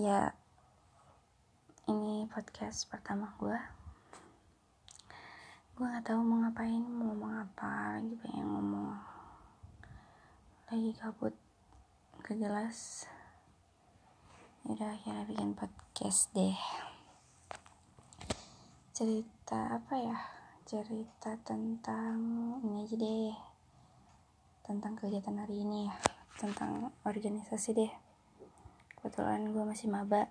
ya ini podcast pertama gue gue nggak tahu mau ngapain mau ngomong apa lagi pengen ngomong. Lagi kabut gak jelas. Udah akhirnya bikin podcast deh. Cerita apa ya? Cerita tentang ini aja deh. Tentang kegiatan hari ini ya. Tentang organisasi deh kebetulan gue masih maba.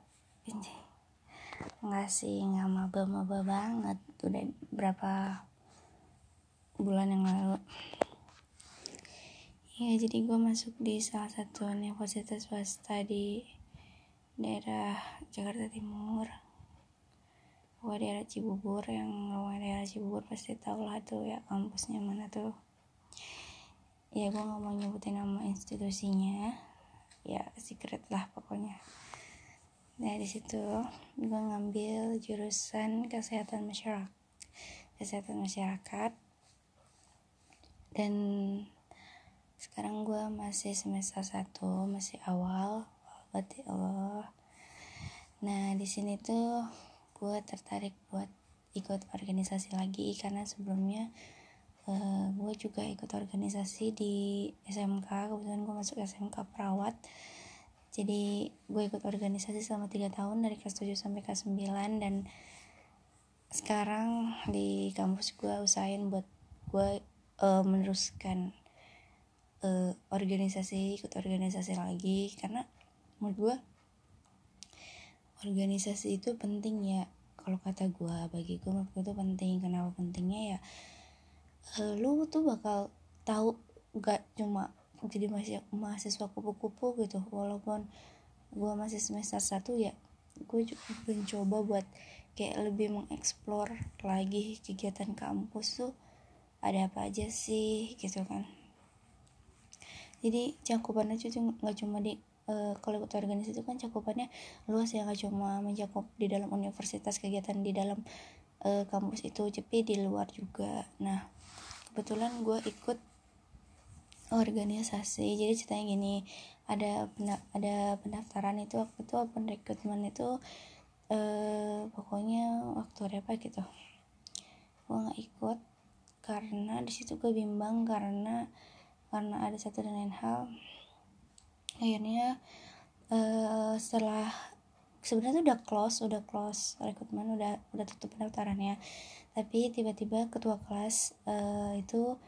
Nggak sih nggak maba maba banget. Udah berapa bulan yang lalu. Ya jadi gue masuk di salah satu universitas swasta di daerah Jakarta Timur. Gue daerah Cibubur yang ngomong daerah Cibubur pasti tau lah tuh ya kampusnya mana tuh. Ya gue nggak mau nyebutin nama institusinya ya secret lah pokoknya. Nah di situ gue ngambil jurusan kesehatan masyarakat kesehatan masyarakat. Dan sekarang gue masih semester 1 masih awal. Berarti Allah. Nah di sini tuh gue tertarik buat ikut organisasi lagi karena sebelumnya uh, gue juga ikut organisasi di SMK kebetulan gue masuk SMK perawat. Jadi gue ikut organisasi selama 3 tahun dari kelas 7 sampai kelas 9 dan sekarang di kampus gue usahain buat gue uh, meneruskan uh, organisasi ikut organisasi lagi. Karena menurut gue organisasi itu penting ya. Kalau kata gue bagi gue gue itu penting. Kenapa pentingnya ya lu tuh bakal tahu gak cuma jadi masih mahasiswa kupu-kupu gitu. Walaupun gue masih semester satu ya gue juga mencoba buat kayak lebih mengeksplor lagi kegiatan kampus tuh ada apa aja sih gitu kan. Jadi cakupannya tuh nggak cuma di uh, kalau ikut organisasi itu kan cakupannya luas ya nggak cuma mencakup di dalam universitas kegiatan di dalam uh, kampus itu tapi di luar juga. Nah kebetulan gue ikut organisasi. Jadi ceritanya gini ada ada pendaftaran itu waktu itu open recruitment itu eh, pokoknya waktu apa gitu. Gue nggak ikut karena di situ gue bimbang karena karena ada satu dan lain hal. Akhirnya eh, setelah sebenarnya udah close udah close rekrutmen udah udah tutup pendaftarannya tapi tiba-tiba ketua kelas uh, itu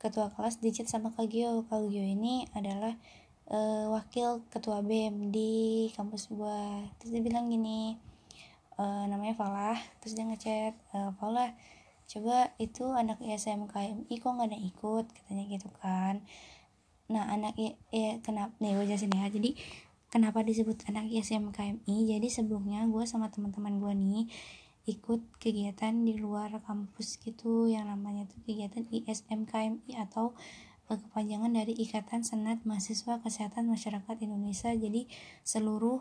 ketua kelas dicet sama Kak Gio. Ini adalah uh, wakil ketua BEM di kampus gua. Terus dia bilang gini uh, namanya Falah. Terus dia ngechat uh, Falah coba itu anak SMKMI kok nggak ada ikut? Katanya gitu kan. Nah anak ya kenapa nih gue jelasin ya. Jadi kenapa disebut anak SMKMI jadi sebelumnya gue sama teman-teman gue nih ikut kegiatan di luar kampus gitu yang namanya tuh kegiatan ISMKMI atau kepanjangan dari Ikatan Senat Mahasiswa Kesehatan Masyarakat Indonesia. Jadi seluruh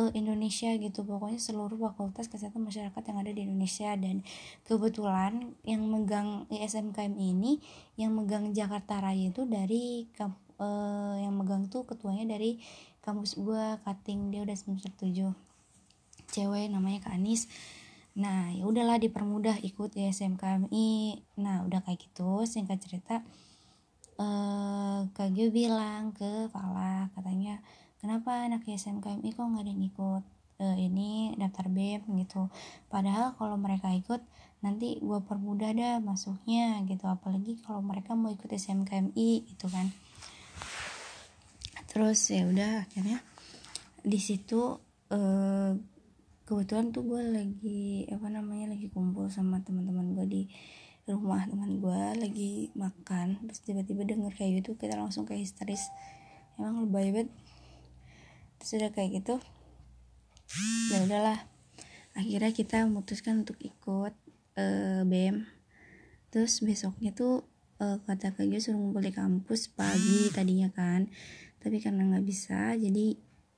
uh, Indonesia gitu pokoknya seluruh fakultas kesehatan masyarakat yang ada di Indonesia. Dan kebetulan yang megang ISMKMI ini yang megang Jakarta Raya itu dari uh, yang megang tuh ketuanya dari kampus gua cutting dia udah semester 7 cewek namanya Kak Anis nah ya udahlah dipermudah ikut ya SMKMI nah udah kayak gitu singkat cerita eh Kak Gio bilang ke Fala katanya kenapa anak SMKMI kok nggak ada yang ikut e, ini daftar BEM gitu? Padahal kalau mereka ikut nanti gue permudah dah masuknya gitu. Apalagi kalau mereka mau ikut SMKMI gitu kan. Terus ya udah akhirnya di situ eh, kebetulan tuh gue lagi apa namanya lagi kumpul sama teman-teman gue di rumah teman gue lagi makan terus tiba-tiba denger kayak gitu kita langsung kayak histeris. Emang lebay banget. Terus udah kayak gitu ya udahlah. Akhirnya kita memutuskan untuk ikut uh, BEM terus besoknya tuh uh, kata kak suruh ngumpul di kampus pagi tadinya kan. Tapi karena nggak bisa jadi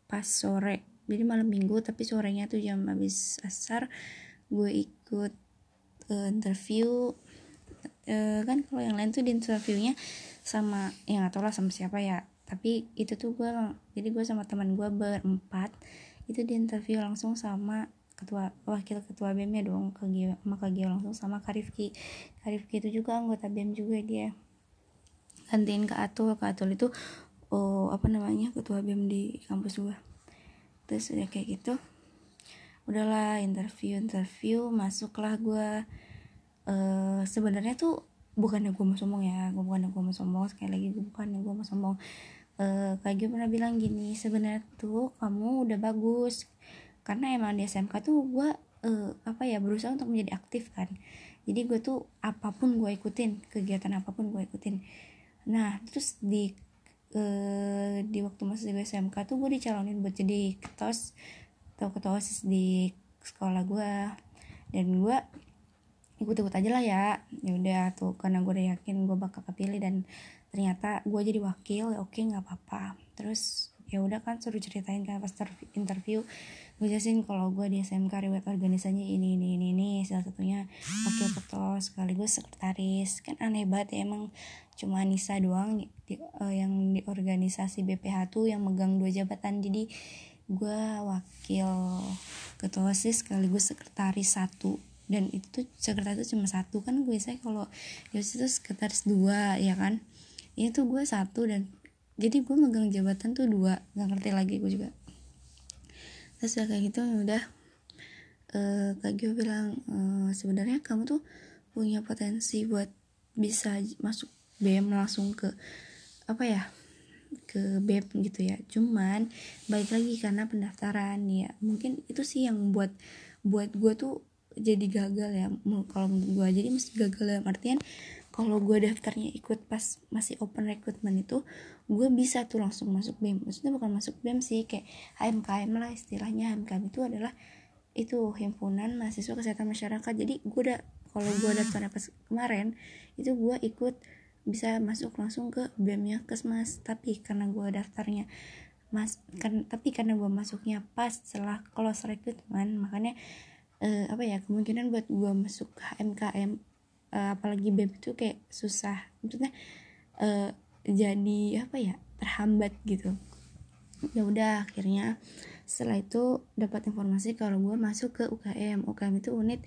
pas sore jadi malam minggu tapi sorenya tuh jam habis asar gue ikut uh, interview uh, kan kalau yang lain tuh di interviewnya sama yang atau lah sama siapa ya. Tapi itu tuh gue jadi gue sama teman gue berempat itu di interview langsung sama ketua wakil ketua BEM ya dong ke Gio, sama ke Gio langsung sama Karifki Karifki itu juga anggota BEM juga dia. Gantiin ke Atul. Ke Atul itu oh apa namanya ketua BEM di kampus gua terus udah kayak gitu. Udahlah interview interview masuklah gua. Uh, sebenarnya tuh bukannya gue mau sombong ya gue bukannya gue mau sombong sekali lagi gue bukannya gue mau sombong. Uh, kayak gue pernah bilang gini sebenarnya tuh kamu udah bagus. Karena emang di SMK tuh gue uh, apa ya berusaha untuk menjadi aktif kan. Jadi gue tuh apa pun gue ikutin kegiatan apa pun gue ikutin. Nah terus di uh, di waktu masih di SMK tuh gue dicalonin buat jadi ketos atau ketua osis di sekolah gue dan gue ikut-ikut aja lah ya. Ya udah tuh karena gue udah yakin gue bakal kepilih dan ternyata gue jadi wakil ya oke nggak apa-apa. Terus ya udah kan suruh ceritain kan pas interview. Gue jelasin kalau gue di SMK riwayat organisasinya ini ini ini ini salah satunya wakil ketua sekaligus sekretaris. Kan aneh banget ya emang cuma Nisa doang di, uh, yang di organisasi BPH tuh yang megang dua jabatan. Jadi gue wakil ketua sis sekaligus sekretaris satu. Dan itu sekretaris cuma satu. Kan gue saya kalau di itu sekretaris dua ya kan? Ini tuh gue satu dan jadi gue megang jabatan tuh dua nggak ngerti lagi gue juga. Terus udah kayak gitu udah. Uh, kak Gio bilang uh, sebenarnya kamu tuh punya potensi buat bisa masuk BM langsung ke apa ya ke BEM gitu ya. Cuman baik lagi karena pendaftaran ya. Mungkin itu sih yang buat buat gue tuh jadi gagal ya kalau menurut gue jadi mesti gagal dalam artian kalau gue daftarnya ikut pas masih open recruitment itu gue bisa tuh langsung masuk BEM maksudnya bukan masuk BEM sih kayak HMKM lah istilahnya. HMKM itu adalah itu himpunan mahasiswa kesehatan masyarakat. Jadi gue udah kalau gue daftarnya pas kemarin itu gue ikut bisa masuk langsung ke BEM nya kesmas. Tapi karena gue daftarnya mas kan tapi karena gue masuknya pas setelah close recruitment makanya uh, apa ya kemungkinan buat gue masuk HMKM uh, apalagi BEM itu kayak susah. Maksudnya uh, jadi apa ya terhambat gitu. Ya udah akhirnya setelah itu dapat informasi kalau gue masuk ke UKM UKM itu unit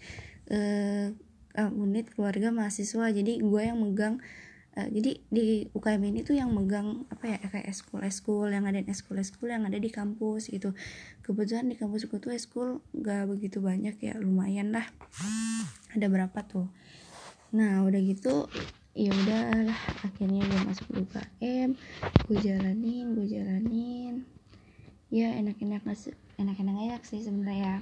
uh, unit keluarga mahasiswa. Jadi gue yang megang uh, jadi di UKM ini tuh yang megang apa ya kayak eskul eskul yang ada eskul eskul yang ada di kampus gitu. Kebetulan di kampus gue tuh eskul gak begitu banyak ya lumayan lah. Ada berapa tuh? Nah udah gitu ya udah akhirnya gue masuk UKM gue jalanin gue jalanin. Ya enak-enak enak-enak enak sih sebenarnya.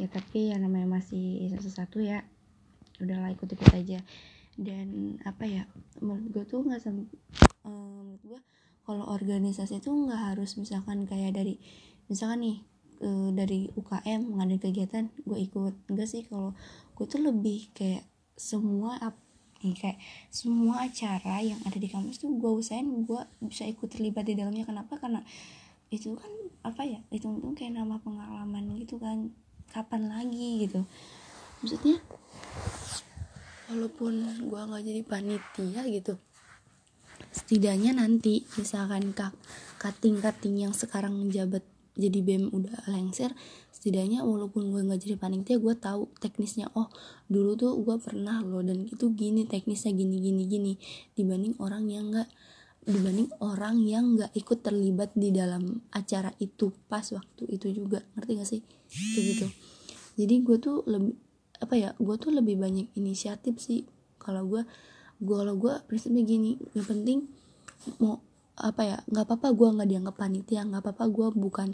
Ya tapi ya namanya masih satu-satu ya udahlah ikut-ikut aja dan apa ya menurut gue tuh nggak sam um, menurut gue kalau organisasi itu nggak harus misalkan kayak dari misalkan nih uh, dari UKM ngadain kegiatan gue ikut. Enggak sih kalau gue tuh lebih kayak semua ap nih kayak semua acara yang ada di kampus tuh gue usahain gue bisa ikut terlibat di dalamnya. Kenapa? Karena itu kan apa ya itu tuh kayak nama pengalaman gitu kan. Kapan lagi gitu? Maksudnya walaupun gue nggak jadi panitia gitu setidaknya nanti misalkan kak kating kating yang sekarang menjabat jadi bem udah lengser setidaknya walaupun gue nggak jadi panitia gue tahu teknisnya. Oh dulu tuh gue pernah loh dan itu gini teknisnya gini gini gini. Dibanding orang yang nggak dibanding orang yang nggak ikut terlibat di dalam acara itu pas waktu itu juga. Ngerti gak sih? Kayak gitu. Jadi gue tuh lebih apa ya gue tuh lebih banyak inisiatif sih. Kalau gue gue kalau gue prinsipnya gini yang penting mau apa ya nggak apa-apa gue nggak dianggap panitia nggak apa-apa gue bukan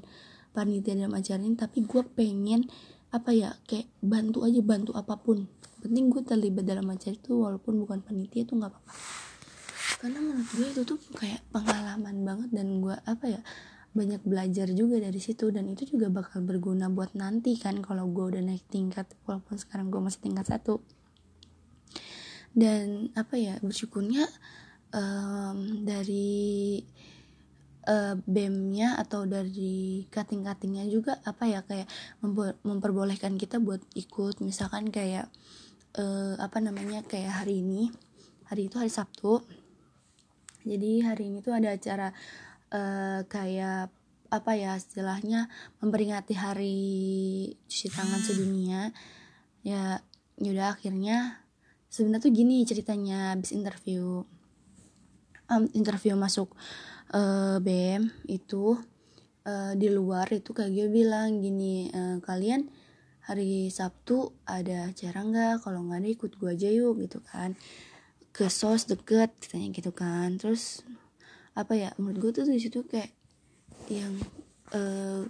panitia dalam acara ini tapi gue pengen apa ya kayak bantu aja bantu apa pun. Penting gue terlibat dalam acara itu walaupun bukan panitia itu nggak apa-apa. Karena menurut gue itu tuh kayak pengalaman banget dan gue apa ya banyak belajar juga dari situ dan itu juga bakal berguna buat nanti kan kalau gue udah naik tingkat walaupun sekarang gue masih tingkat satu. Dan apa ya bersyukurnya um, dari uh, BEM-nya atau dari cutting-cuttingnya juga apa ya kayak memperbolehkan kita buat ikut. Misalkan kayak uh, apa namanya kayak hari ini hari itu hari Sabtu. Jadi hari ini tuh ada acara uh, kayak apa ya istilahnya memperingati hari cuci tangan sedunia. Ya yaudah akhirnya sebenarnya tuh gini ceritanya habis interview um, interview masuk uh, BM itu uh, di luar itu kayak gue bilang gini uh, kalian hari Sabtu ada acara nggak? Kalau nggak ada ikut gue aja yuk gitu kan. Ke sos deket katanya gitu kan. Terus apa ya menurut gue tuh di situ kayak yang uh,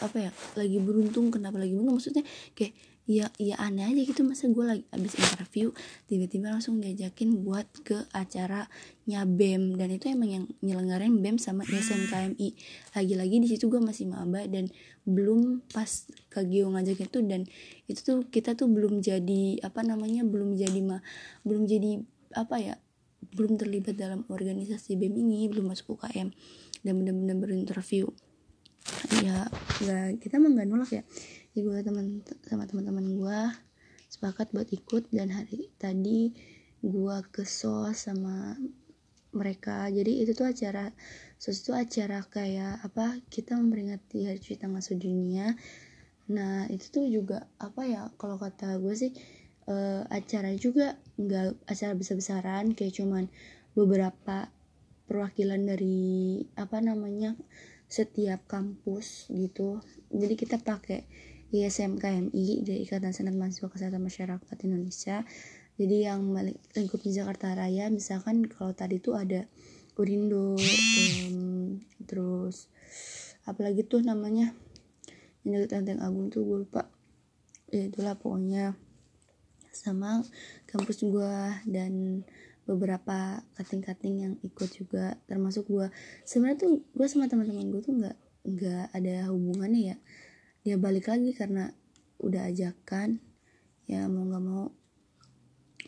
apa ya lagi beruntung kenapa lagi beruntung? Maksudnya kayak ya ya aneh aja gitu masa gue lagi abis interview tiba-tiba langsung diajakin buat ke acaranya BEM dan itu emang yang nyelenggarain BEM sama SMKMI lagi-lagi di situ gue masih maba dan belum pas ke Gio ngajak itu dan itu tuh kita tuh belum jadi apa namanya belum jadi mah belum jadi apa ya belum terlibat dalam organisasi BEM ini belum masuk UKM dan benar-benar berinterview. Ya nggak kita mah nggak nolak ya. Jadi gue teman sama teman-teman gue sepakat buat ikut dan hari tadi gue ke sos sama mereka. Jadi itu tuh acara sos itu acara kayak apa kita memperingati hari cuci tangan sedunia. Nah itu tuh juga apa ya kalau kata gue sih uh, acara juga nggak acara besar-besaran kayak cuman beberapa perwakilan dari apa namanya setiap kampus gitu. Jadi kita pakai ISMKMI dari Ikatan Senat Mahasiswa Kesehatan Masyarakat Indonesia. Jadi yang lingkup di Jakarta Raya misalkan kalau tadi tuh ada Urindo um, terus apalagi tuh namanya yang dekat Agung tuh gue lupa. Ya itulah pokoknya sama kampus gue dan beberapa kating-kating yang ikut juga termasuk gue sebenarnya tuh gue sama teman-teman gue tuh nggak nggak ada hubungannya ya. Dia balik lagi karena udah ajakan ya mau nggak mau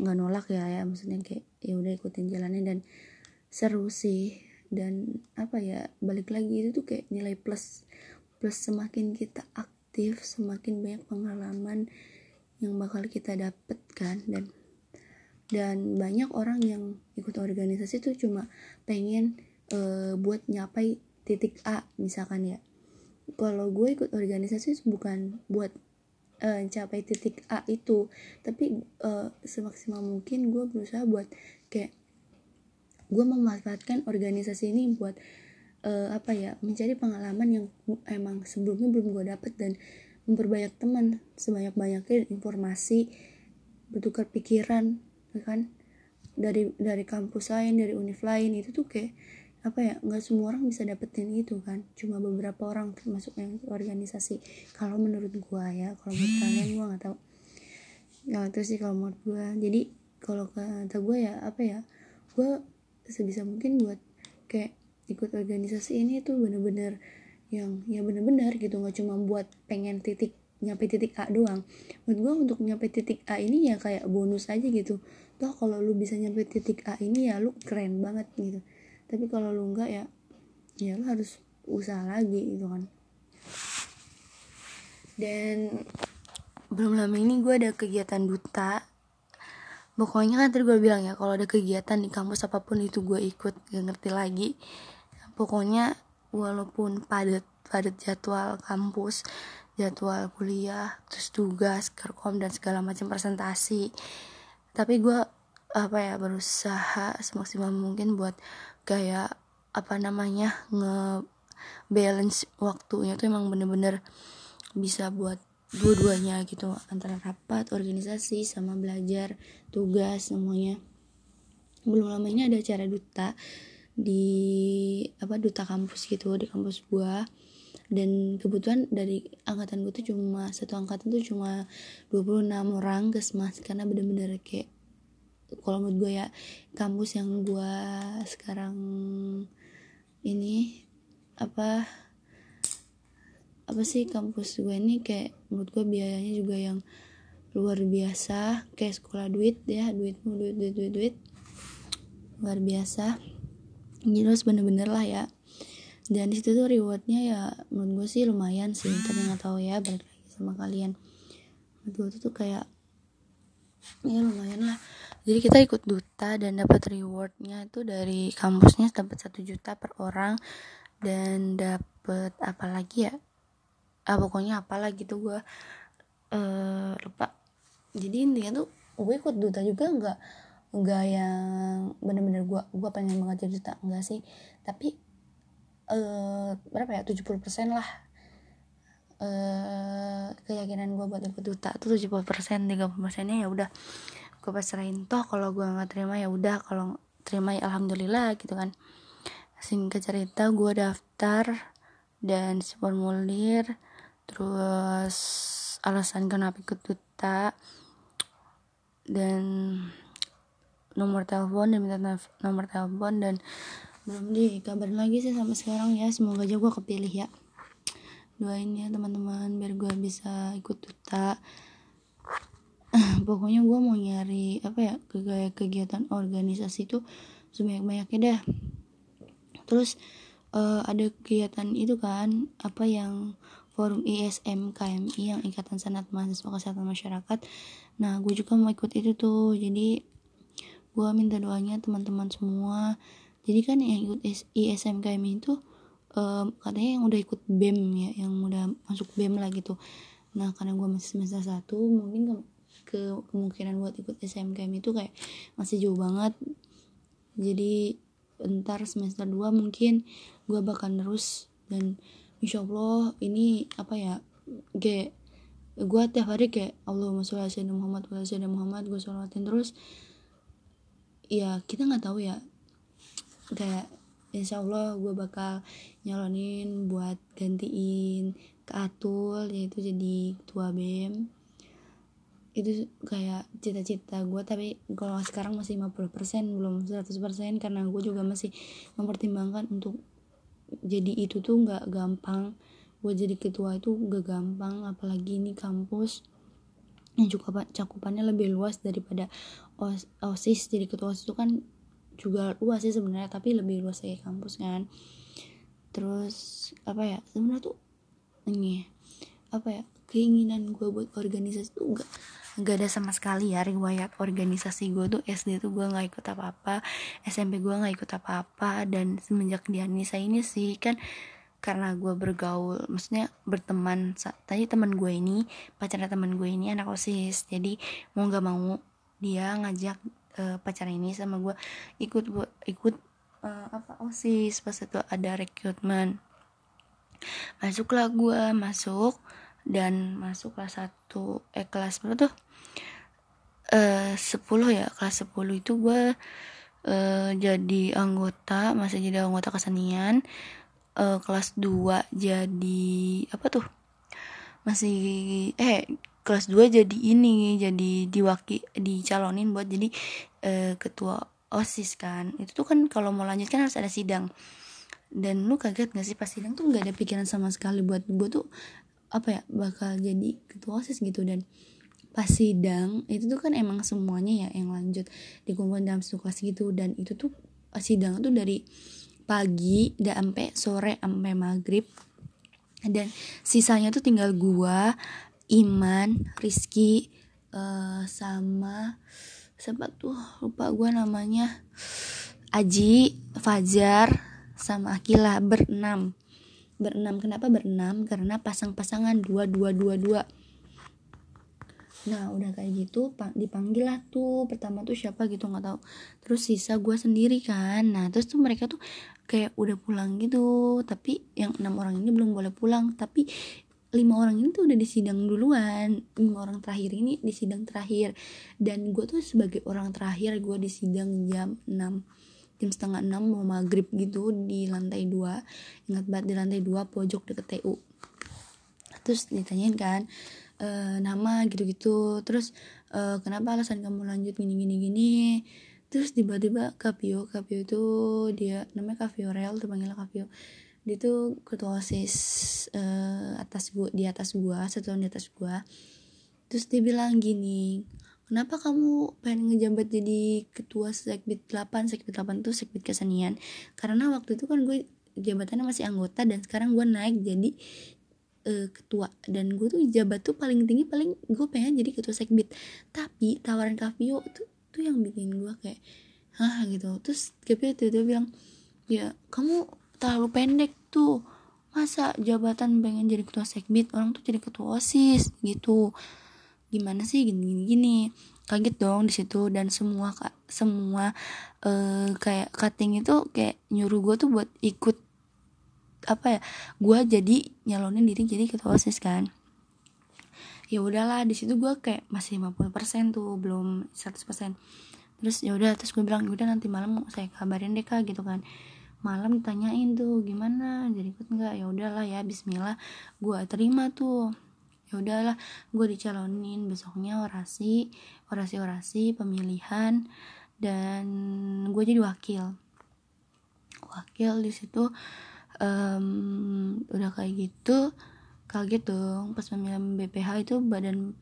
nggak nolak ya ya. Maksudnya kayak ya udah ikutin jalannya dan seru sih. Dan apa ya balik lagi itu tuh kayak nilai plus plus semakin kita aktif semakin banyak pengalaman yang bakal kita dapatkan dan dan banyak orang yang ikut organisasi tuh cuma pengen uh, buat nyapai titik A misalkan ya. Kalau gue ikut organisasi bukan buat uh, capai titik A itu tapi uh, semaksimal mungkin gue berusaha buat kayak gue memanfaatkan organisasi ini buat uh, apa ya mencari pengalaman yang emang sebelumnya belum gue dapet dan memperbanyak teman sebanyak banyaknya informasi bertukar pikiran ya kan? Dari dari kampus lain dari univ lain itu tuh kayak apa ya nggak semua orang bisa dapetin itu kan? Cuma beberapa orang termasuk yang organisasi. Kalau menurut gua ya kalau menurut kalian gua nggak tahu. Nah itu sih kalau menurut gua. Jadi kalau kata gua ya apa ya gua sebisa mungkin buat kayak ikut organisasi ini tuh bener-bener yang ya bener-bener gitu nggak cuma buat pengen titik nyampe titik A doang. Menurut gua untuk nyampe titik A ini ya kayak bonus aja gitu. Toh kalau lu bisa nyampe titik A ini ya lu keren banget gitu. Tapi kalau lu enggak ya ya lu harus usaha lagi gitu kan. Dan belum lama ini gue ada kegiatan duta pokoknya kan tadi gue bilang ya kalau ada kegiatan di kampus apa pun itu gue ikut gak ngerti lagi. Pokoknya walaupun padat padat jadwal kampus jadwal kuliah terus tugas kerkom dan segala macam presentasi. Tapi gue apa ya berusaha semaksimal mungkin buat kayak apa namanya nge balance waktunya tuh emang bener-bener bisa buat dua-duanya gitu. Antara rapat organisasi sama belajar tugas semuanya. Belum lama ini ada acara duta di apa duta kampus gitu di kampus gua. Dan kebetulan dari angkatan gue tuh cuma satu angkatan tuh cuma 26 orang kesmas karena bener-bener kayak kalau menurut gue ya kampus yang gue sekarang ini apa apa sih kampus gue ini kayak menurut gue biayanya juga yang luar biasa. Kayak sekolah duit ya duitmu duit duit duit duit. Luar biasa jadi harus bener-bener lah ya. Dan di situ tuh rewardnya ya menurut gue sih lumayan sih. Tapi nggak tahu ya balik lagi sama kalian. Menurut gue tuh kayak ya lumayan lah. Jadi kita ikut duta dan dapat rewardnya itu dari kampusnya dapat satu juta per orang. Dan dapet apa lagi ya? Ah pokoknya apalah gitu gue uh, lupa. Jadi intinya tuh gue ikut duta juga nggak nggak yang bener-bener gue gue pengen banget jadi duta enggak sih. Tapi uh, berapa ya? 70% lah. Uh, keyakinan gue buat ikut duta tuh 70% 30% nya ya udah gue pasrahin. Toh kalau gue nggak terima ya udah kalau terima ya alhamdulillah gitu kan. Singkat cerita gue daftar dan formulir terus alasan kenapa ikut duta dan nomor telepon dan minta nomor telepon dan belum dikabarin lagi sih sampai sekarang ya. Semoga aja gue kepilih ya. Doain ya teman-teman biar gue bisa ikut duta. Pokoknya gue mau nyari apa ya kegiatan organisasi itu sebanyak-banyaknya dah. Terus uh, ada kegiatan itu kan apa yang forum ISM KMI yang Ikatan Senat Mahasiswa Kesehatan Masyarakat. Nah gue juga mau ikut itu tuh. Jadi gue minta doanya teman-teman semua. Jadi kan yang ikut ISM KMI itu um, katanya yang udah ikut BEM ya yang udah masuk BEM lah gitu. Nah karena gue masih semester satu mungkin ke, ke kemungkinan buat ikut SMKM itu kayak masih jauh banget. Jadi ntar semester 2 mungkin gue bakal terus dan insya Allah ini apa ya kayak gue tiap hari kayak Allah sholli ala Muhammad wa Muhammad gue sholatin terus ya kita nggak tahu ya. Kayak insya Allah gue bakal nyalonin buat gantiin ke Atul yaitu jadi ketua BEM. Itu kayak cita-cita gue tapi kalau sekarang masih 50% belum 100% karena gue juga masih mempertimbangkan untuk jadi itu tuh nggak gampang. Buat jadi ketua itu gak gampang apalagi ini kampus yang juga cakupannya lebih luas daripada OS, osis jadi ketua osis itu kan juga luas sih sebenarnya tapi lebih luas kayak kampus kan. Terus apa ya sebenarnya tuh ini apa ya keinginan gue buat organisasi tuh gak gak ada sama sekali ya riwayat organisasi gue tuh. SD tuh gue nggak ikut apa-apa SMP gue nggak ikut apa-apa dan semenjak di Anissa ini sih kan karena gue bergaul maksudnya berteman tadi teman gue ini pacarnya teman gue ini anak osis jadi mau nggak mau dia ngajak uh, pacar ini sama gue ikut ikut uh, apa osis pas itu ada rekrutmen. Masuklah gue masuk dan masuk kelas satu eh kelas berapa tuh? Eh sepuluh ya kelas sepuluh itu gue uh, jadi anggota masih jadi anggota kesenian. Uh, kelas 2 jadi apa tuh? Masih eh kelas 2 jadi ini jadi diwaki dicalonin buat jadi uh, ketua osis kan. Itu tuh kan kalau mau lanjut kan harus ada sidang. Dan lu kaget gak sih pas sidang tuh nggak ada pikiran sama sekali buat gue tuh apa ya bakal jadi ketua osis gitu. Dan pas sidang itu tuh kan emang semuanya ya yang lanjut dikumpulkan dalam satu kelas gitu. Dan itu tuh sidang tuh dari pagi dan sampai sore sampai maghrib. Dan sisanya tuh tinggal gua Iman Rizky uh, sama siapa tuh? Lupa gua namanya. Aji Fajar sama Akila. Berenam. Berenam. Kenapa berenam? Karena pasang-pasangan dua dua dua dua. Nah udah kayak gitu dipanggil lah tuh. Pertama tuh siapa gitu nggak tahu. Terus sisa gue sendiri kan. Nah terus tuh mereka tuh kayak udah pulang gitu. Tapi yang enam orang ini belum boleh pulang. Tapi lima orang ini tuh udah disidang duluan. Lima orang terakhir ini disidang terakhir. Dan gue tuh sebagai orang terakhir gue disidang jam 6 jam setengah enam mau maghrib gitu di lantai dua. Ingat banget di lantai dua pojok deket TU terus ditanyain kan e, nama gitu-gitu. Terus e, kenapa alasan kamu lanjut gini gini gini? Terus tiba-tiba Kapio Kapio itu dia namanya Kapio Real terpanggil Kapio dia tuh ketua osis uh, atas gua di atas gua satu tahun di atas gua. Terus dia bilang gini kenapa kamu pengen ngejabat jadi ketua sekbid 8 sekbid 8 itu sekbid kesenian. Karena waktu itu kan gue jabatannya masih anggota dan sekarang gue naik jadi uh, ketua. Dan gue tuh jabat tuh paling tinggi paling gue pengen jadi ketua sekbid. Tapi tawaran Kavio tuh tuh yang bikin gue kayak hah? gitu. Terus Kavio tuh dia bilang ya kamu terlalu pendek tuh. Masa jabatan pengen jadi ketua sekbid orang tuh jadi ketua osis gitu. Gimana sih gini gini gini kaget dong di situ. Dan semua kak semua uh, kayak cutting itu kayak nyuruh gue tuh buat ikut apa ya gue jadi nyalonin diri jadi ketua osis kan. Ya udahlah di situ gue kayak masih 50% tuh belum 100% terus ya udah terus gue bilang ya udah nanti malam saya kabarin deh kak gitu kan malam ditanyain tuh gimana? Jadi ikut nggak? Ya udahlah ya Bismillah. Gue terima tuh. Ya udahlah gue dicalonin. Besoknya orasi orasi orasi pemilihan dan gue jadi wakil. Wakil di situ um, udah kayak gitu kaget dong. Pas pemilihan BPH itu badan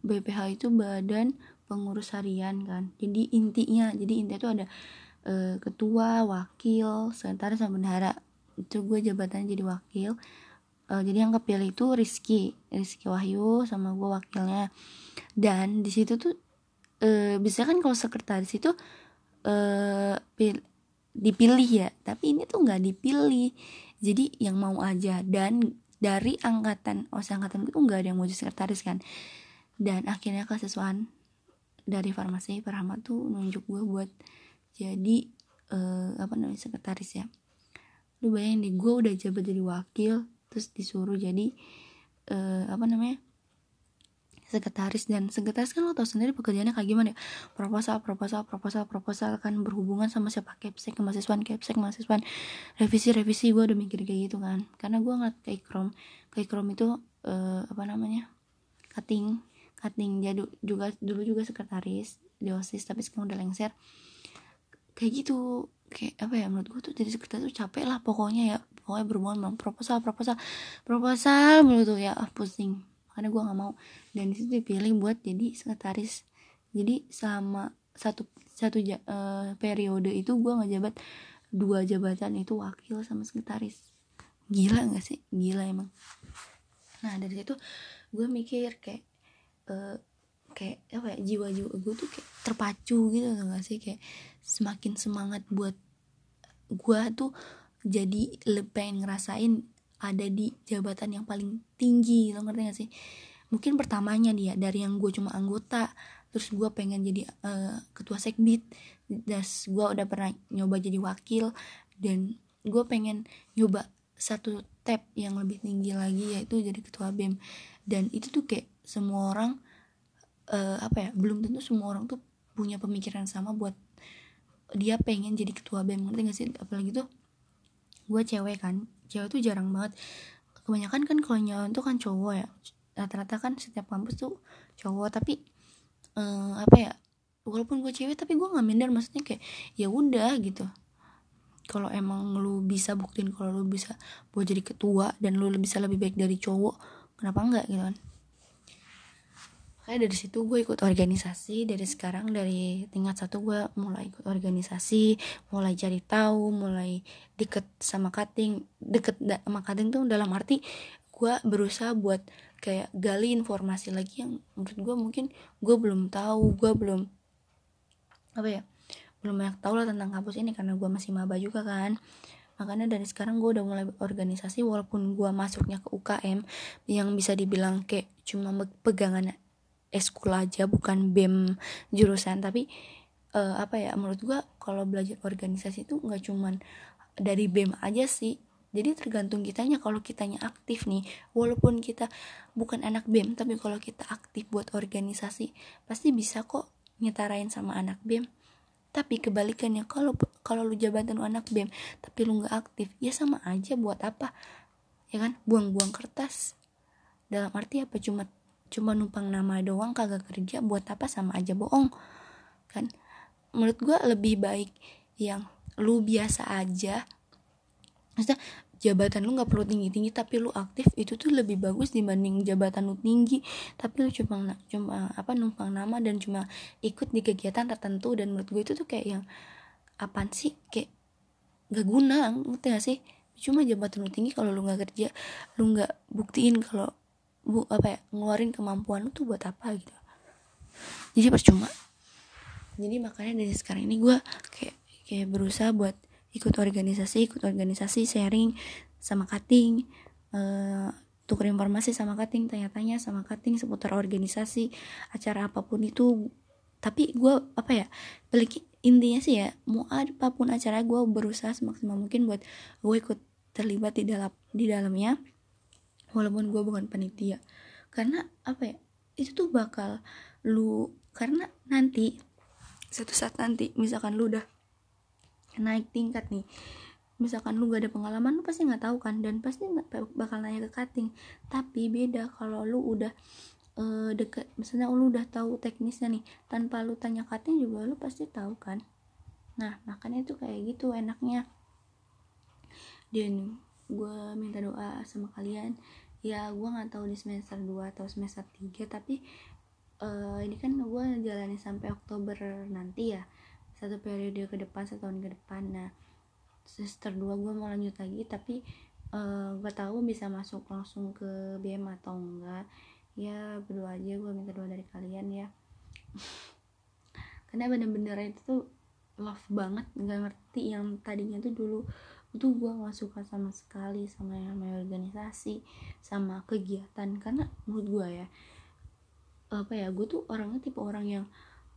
BPH itu badan pengurus harian kan. Jadi intinya jadi intinya itu ada uh, ketua wakil sekretaris sama bendahara. Itu gue jabatannya jadi wakil. Uh, jadi yang kepilih itu Rizky Rizky Wahyu sama gue wakilnya. Dan di situ tuh uh, bisa kan kalau sekretaris itu uh, dipilih ya. Tapi ini tuh nggak dipilih. Jadi yang mau aja. Dan dari angkatan oh angkatan itu nggak ada yang mau jadi sekretaris kan. Dan akhirnya kesesuaian dari farmasi Rahmat tuh nunjuk gue buat jadi uh, apa namanya sekretaris ya. Lu bayangin deh gue udah jabat jadi wakil terus disuruh jadi uh, apa namanya sekretaris. Dan sekretaris kan lo tau sendiri pekerjaannya kayak gimana ya? Proposal proposal proposal proposal kan berhubungan sama siapa? Kepsek mahasiswan kepsek mahasiswan revisi revisi gue udah mikir kayak gitu kan. Karena gue ngeliat kayak krom kayak krom itu uh, apa namanya cutting cutting. Jadi juga dulu juga sekretaris di osis tapi sekarang udah lengser kayak gitu. Kayak apa ya menurut gue tuh jadi sekretaris tuh capek lah pokoknya ya. Pokoknya berhubungan proposal proposal proposal menurut tuh ya ah, pusing karena gue nggak mau. Dan di situ dipilih buat jadi sekretaris. Jadi sama satu satu uh, periode itu gue ngejabat dua jabatan itu wakil sama sekretaris. Gila nggak sih? Gila emang. Nah dari situ gue mikir kayak uh, kayak apa ya jiwa-jiwa gue tuh kayak terpacu gitu nggak sih? Kayak semakin semangat buat gue tuh jadi lebih pengen ngerasain ada di jabatan yang paling tinggi lo ngerti gak sih? Mungkin pertamanya dia dari yang gue cuma anggota terus gue pengen jadi uh, ketua sekbid das gue udah pernah nyoba jadi wakil dan gue pengen nyoba satu tab yang lebih tinggi lagi yaitu jadi ketua bem. Dan itu tuh kayak semua orang uh, apa ya belum tentu semua orang tuh punya pemikiran sama buat dia pengen jadi ketua bem ngerti gak sih? Apalagi tuh gue cewek kan cewek tuh jarang banget. Kebanyakan kan kalau nyawa tuh kan cowok ya. Rata-rata kan setiap kampus tuh cowok tapi uh, apa ya walaupun gue cewek tapi gue nggak minder. Maksudnya kayak ya udah gitu. Kalau emang lu bisa buktiin kalau lu bisa buat jadi ketua dan lu bisa lebih baik dari cowok kenapa enggak gitu kan kayak dari situ gue ikut organisasi. Dari sekarang dari tingkat satu gue mulai ikut organisasi mulai cari tahu mulai deket sama cutting. Deket sama cutting tuh dalam arti gue berusaha buat kayak gali informasi lagi yang menurut gue mungkin gue belum tahu gue belum apa ya belum banyak tahu lah tentang kampus ini karena gue masih maba juga kan. Makanya dari sekarang gue udah mulai organisasi walaupun gue masuknya ke UKM yang bisa dibilang kayak cuma pegangan eskul aja bukan bem jurusan. Tapi uh, apa ya menurut gua kalau belajar organisasi itu nggak cuman dari bem aja sih. Jadi tergantung kitanya. Kalau kitanya aktif nih walaupun kita bukan anak bem tapi kalau kita aktif buat organisasi pasti bisa kok nyetarain sama anak bem. Tapi kebalikannya kalau kalau lu jabatan lu anak bem tapi lu nggak aktif ya sama aja buat apa? Ya kan? Buang-buang kertas. Dalam arti apa? Cuma cuma numpang nama doang kagak kerja buat apa sama aja bohong kan? Menurut gue lebih baik yang lu biasa aja. Maksudnya jabatan lu nggak perlu tinggi tinggi tapi lu aktif itu tuh lebih bagus dibanding jabatan lu tinggi. Tapi lu cuma cuma apa numpang nama dan cuma ikut di kegiatan tertentu. Dan menurut gue itu tuh kayak yang apaan sih? Kayak gak guna ngerti gak sih? Cuma jabatan lu tinggi kalau lu nggak kerja lu nggak buktiin kalau bu apa ya ngeluarin kemampuan lu tuh buat apa gitu. Jadi percuma. Jadi makanya dari sekarang ini gue kayak kayak berusaha buat ikut organisasi ikut organisasi sharing sama cutting uh, tukar informasi sama cutting tanya-tanya sama cutting seputar organisasi acara apa pun itu. Tapi gue apa ya balik intinya sih ya mau apa pun acara gue berusaha semaksimal mungkin buat gue ikut terlibat di dalam di dalamnya walaupun gue bukan panitia karena apa ya itu tuh bakal lu karena nanti satu saat nanti misalkan lu udah naik tingkat nih misalkan lu gak ada pengalaman lu pasti nggak tahu kan dan pasti bakal nanya ke cutting. Tapi beda kalau lu udah uh, deket misalnya lu udah tahu teknisnya nih tanpa lu tanya cutting juga lu pasti tahu kan. Nah makanya itu kayak gitu enaknya. Dan gue minta doa sama kalian ya gue nggak tahu di semester 2 atau semester 3 tapi uh, ini kan gue jalani sampai Oktober nanti ya satu periode ke depan satu tahun ke depan. Nah semester 2 gue mau lanjut lagi tapi uh, eh, gak tahu bisa masuk langsung ke BM atau enggak ya berdoa aja gue minta doa dari kalian ya. Karena bener-bener itu tuh love banget nggak ngerti yang tadinya tuh dulu itu gue gak suka sama sekali sama yang namanya organisasi sama kegiatan. Karena menurut gue ya apa ya gue tuh orangnya tipe orang yang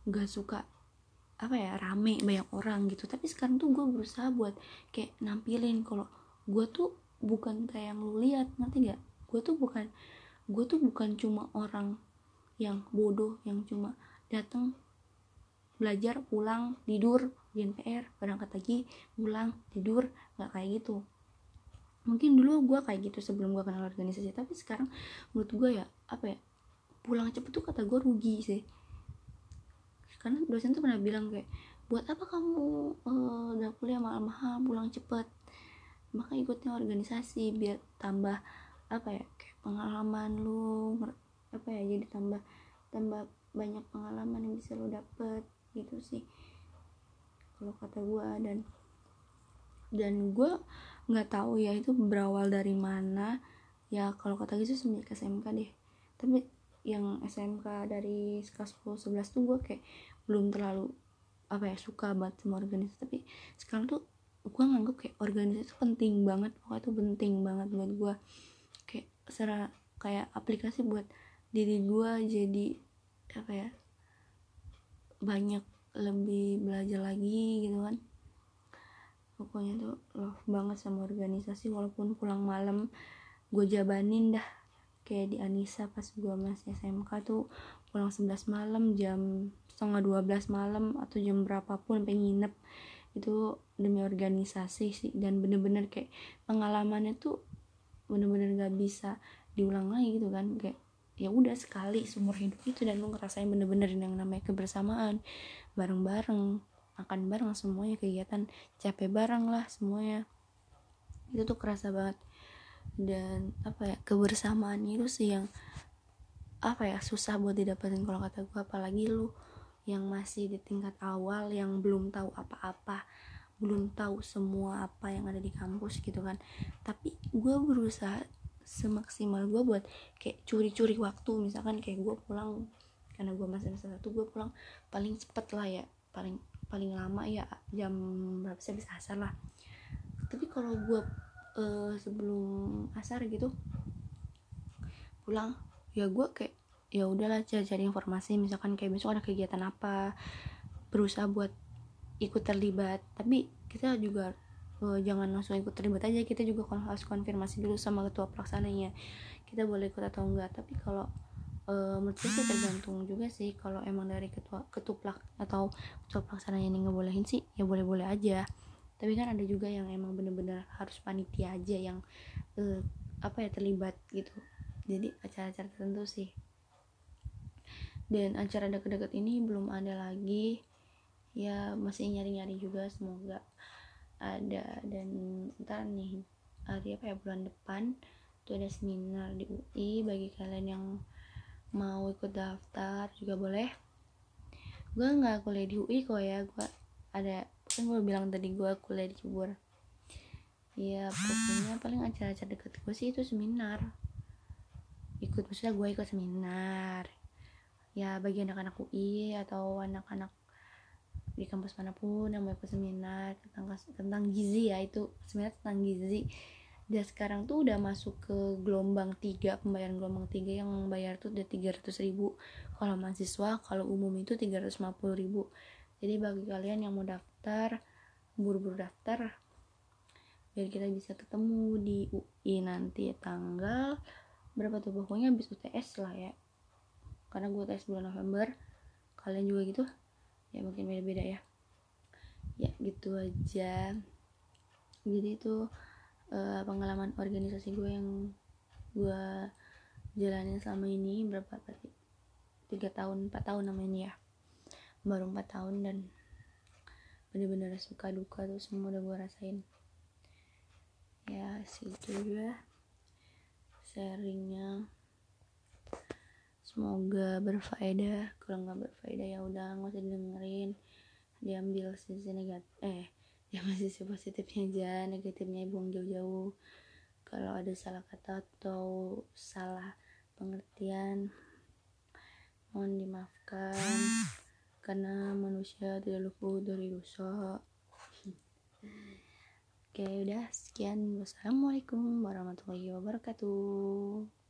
gak suka apa ya rame banyak orang gitu. Tapi sekarang tuh gue berusaha buat kayak nampilin kalau gue tuh bukan kayak yang lu lihat ngerti gak gue tuh bukan gue tuh bukan cuma orang yang bodoh yang cuma datang belajar pulang tidur PR berangkat lagi pulang tidur nggak kayak gitu. Mungkin dulu gue kayak gitu sebelum gue kenal organisasi tapi sekarang menurut gue ya apa ya pulang cepet tuh kata gue rugi sih. Karena dosen tuh pernah bilang kayak buat apa kamu uh, udah kuliah malam-malam pulang cepet? Maka ikutnya organisasi biar tambah apa ya kayak pengalaman lu apa ya jadi tambah tambah banyak pengalaman yang bisa lo dapet gitu sih kalau kata gue dan dan gue nggak tahu ya itu berawal dari mana. Ya kalau kata gue sih semenjak SMK deh. Tapi yang SMK dari kelas 10 11 tuh gue kayak belum terlalu apa ya suka banget sama organisasi. Tapi sekarang tuh gue nganggep kayak organisasi itu penting banget. Pokoknya tuh penting banget buat gue kayak secara kayak aplikasi buat diri gue jadi apa ya banyak lebih belajar lagi gitu kan. Pokoknya tuh love banget sama organisasi walaupun pulang malam gue jabanin dah. Kayak di Anissa pas gue masih SMK tuh pulang 11 malam jam setengah 12 malam atau jam berapapun sampai nginep. Itu demi organisasi sih dan bener-bener kayak pengalamannya tuh bener-bener gak bisa diulang lagi gitu kan. Kayak ya udah sekali seumur hidup itu dan lu ngerasain bener-bener yang namanya kebersamaan. Bareng-bareng makan bareng semuanya kegiatan. Capek bareng lah semuanya. Itu tuh kerasa banget. Dan apa ya kebersamaan itu sih yang apa ya susah buat didapetin kalau kata gue apalagi lu yang masih di tingkat awal yang belum tahu apa-apa belum tahu semua apa yang ada di kampus gitu kan. Tapi gue berusaha semaksimal gue buat kayak curi-curi waktu. Misalkan kayak gue pulang karena gue masih masa satu gue pulang paling cepet lah ya. Paling paling lama ya jam berapa sih bisa asar lah. Tapi kalau gue uh, sebelum asar gitu pulang ya gue kayak ya udahlah cari-cari informasi. Misalkan kayak besok ada kegiatan apa berusaha buat ikut terlibat. Tapi kita juga uh, jangan langsung ikut terlibat aja. Kita juga harus konfirmasi dulu sama ketua pelaksananya kita boleh ikut atau enggak. Tapi kalau uh, menurut saya tergantung juga sih. Kalau emang dari ketua ketuplak atau ketua pelaksananya ini ngebolehin sih ya boleh boleh aja. Tapi kan ada juga yang emang bener-bener harus panitia aja yang uh, apa ya terlibat gitu. Jadi acara-acara tertentu sih. Dan acara deket-deket ini belum ada lagi. Ya masih nyari-nyari juga semoga ada. Dan ntar nih hari apa ya bulan depan tuh ada seminar di UI bagi kalian yang mau ikut daftar juga boleh. Gue nggak kuliah di UI kok ya gue ada kan gue bilang tadi gue kuliah di Cibubur. Ya pokoknya paling acara-acara deket gue sih itu seminar. Ikut maksudnya gue ikut seminar. Ya bagi anak-anak UI atau anak-anak di kampus mana pun yang mau ikut seminar tentang tentang gizi ya itu seminar tentang gizi. Dia sekarang tuh udah masuk ke gelombang tiga pembayaran gelombang tiga yang bayar tuh udah 300 ribu. Kalau mahasiswa kalau umum itu 350 ribu. Jadi bagi kalian yang mau daftar buru-buru daftar biar kita bisa ketemu di UI nanti tanggal berapa tuh? Pokoknya habis UTS lah ya. Karena gue tes bulan November kalian juga gitu ya mungkin beda-beda ya. Ya gitu aja. Jadi itu uh, pengalaman organisasi gue yang gue jalanin selama ini berapa tadi tiga tahun empat tahun namanya ya. Baru empat tahun dan bener-bener suka duka tuh semua udah gue rasain. Ya situ juga. Sharingnya semoga berfaedah. Kalau nggak berfaedah ya udah nggak usah dengerin diambil sisi negatif eh diambil sisi positifnya aja. Negatifnya buang jauh-jauh. Kalau ada salah kata atau salah pengertian mohon dimaafkan. Karena manusia tidak luput dari dosa. Oke udah sekian. Wassalamualaikum warahmatullahi wabarakatuh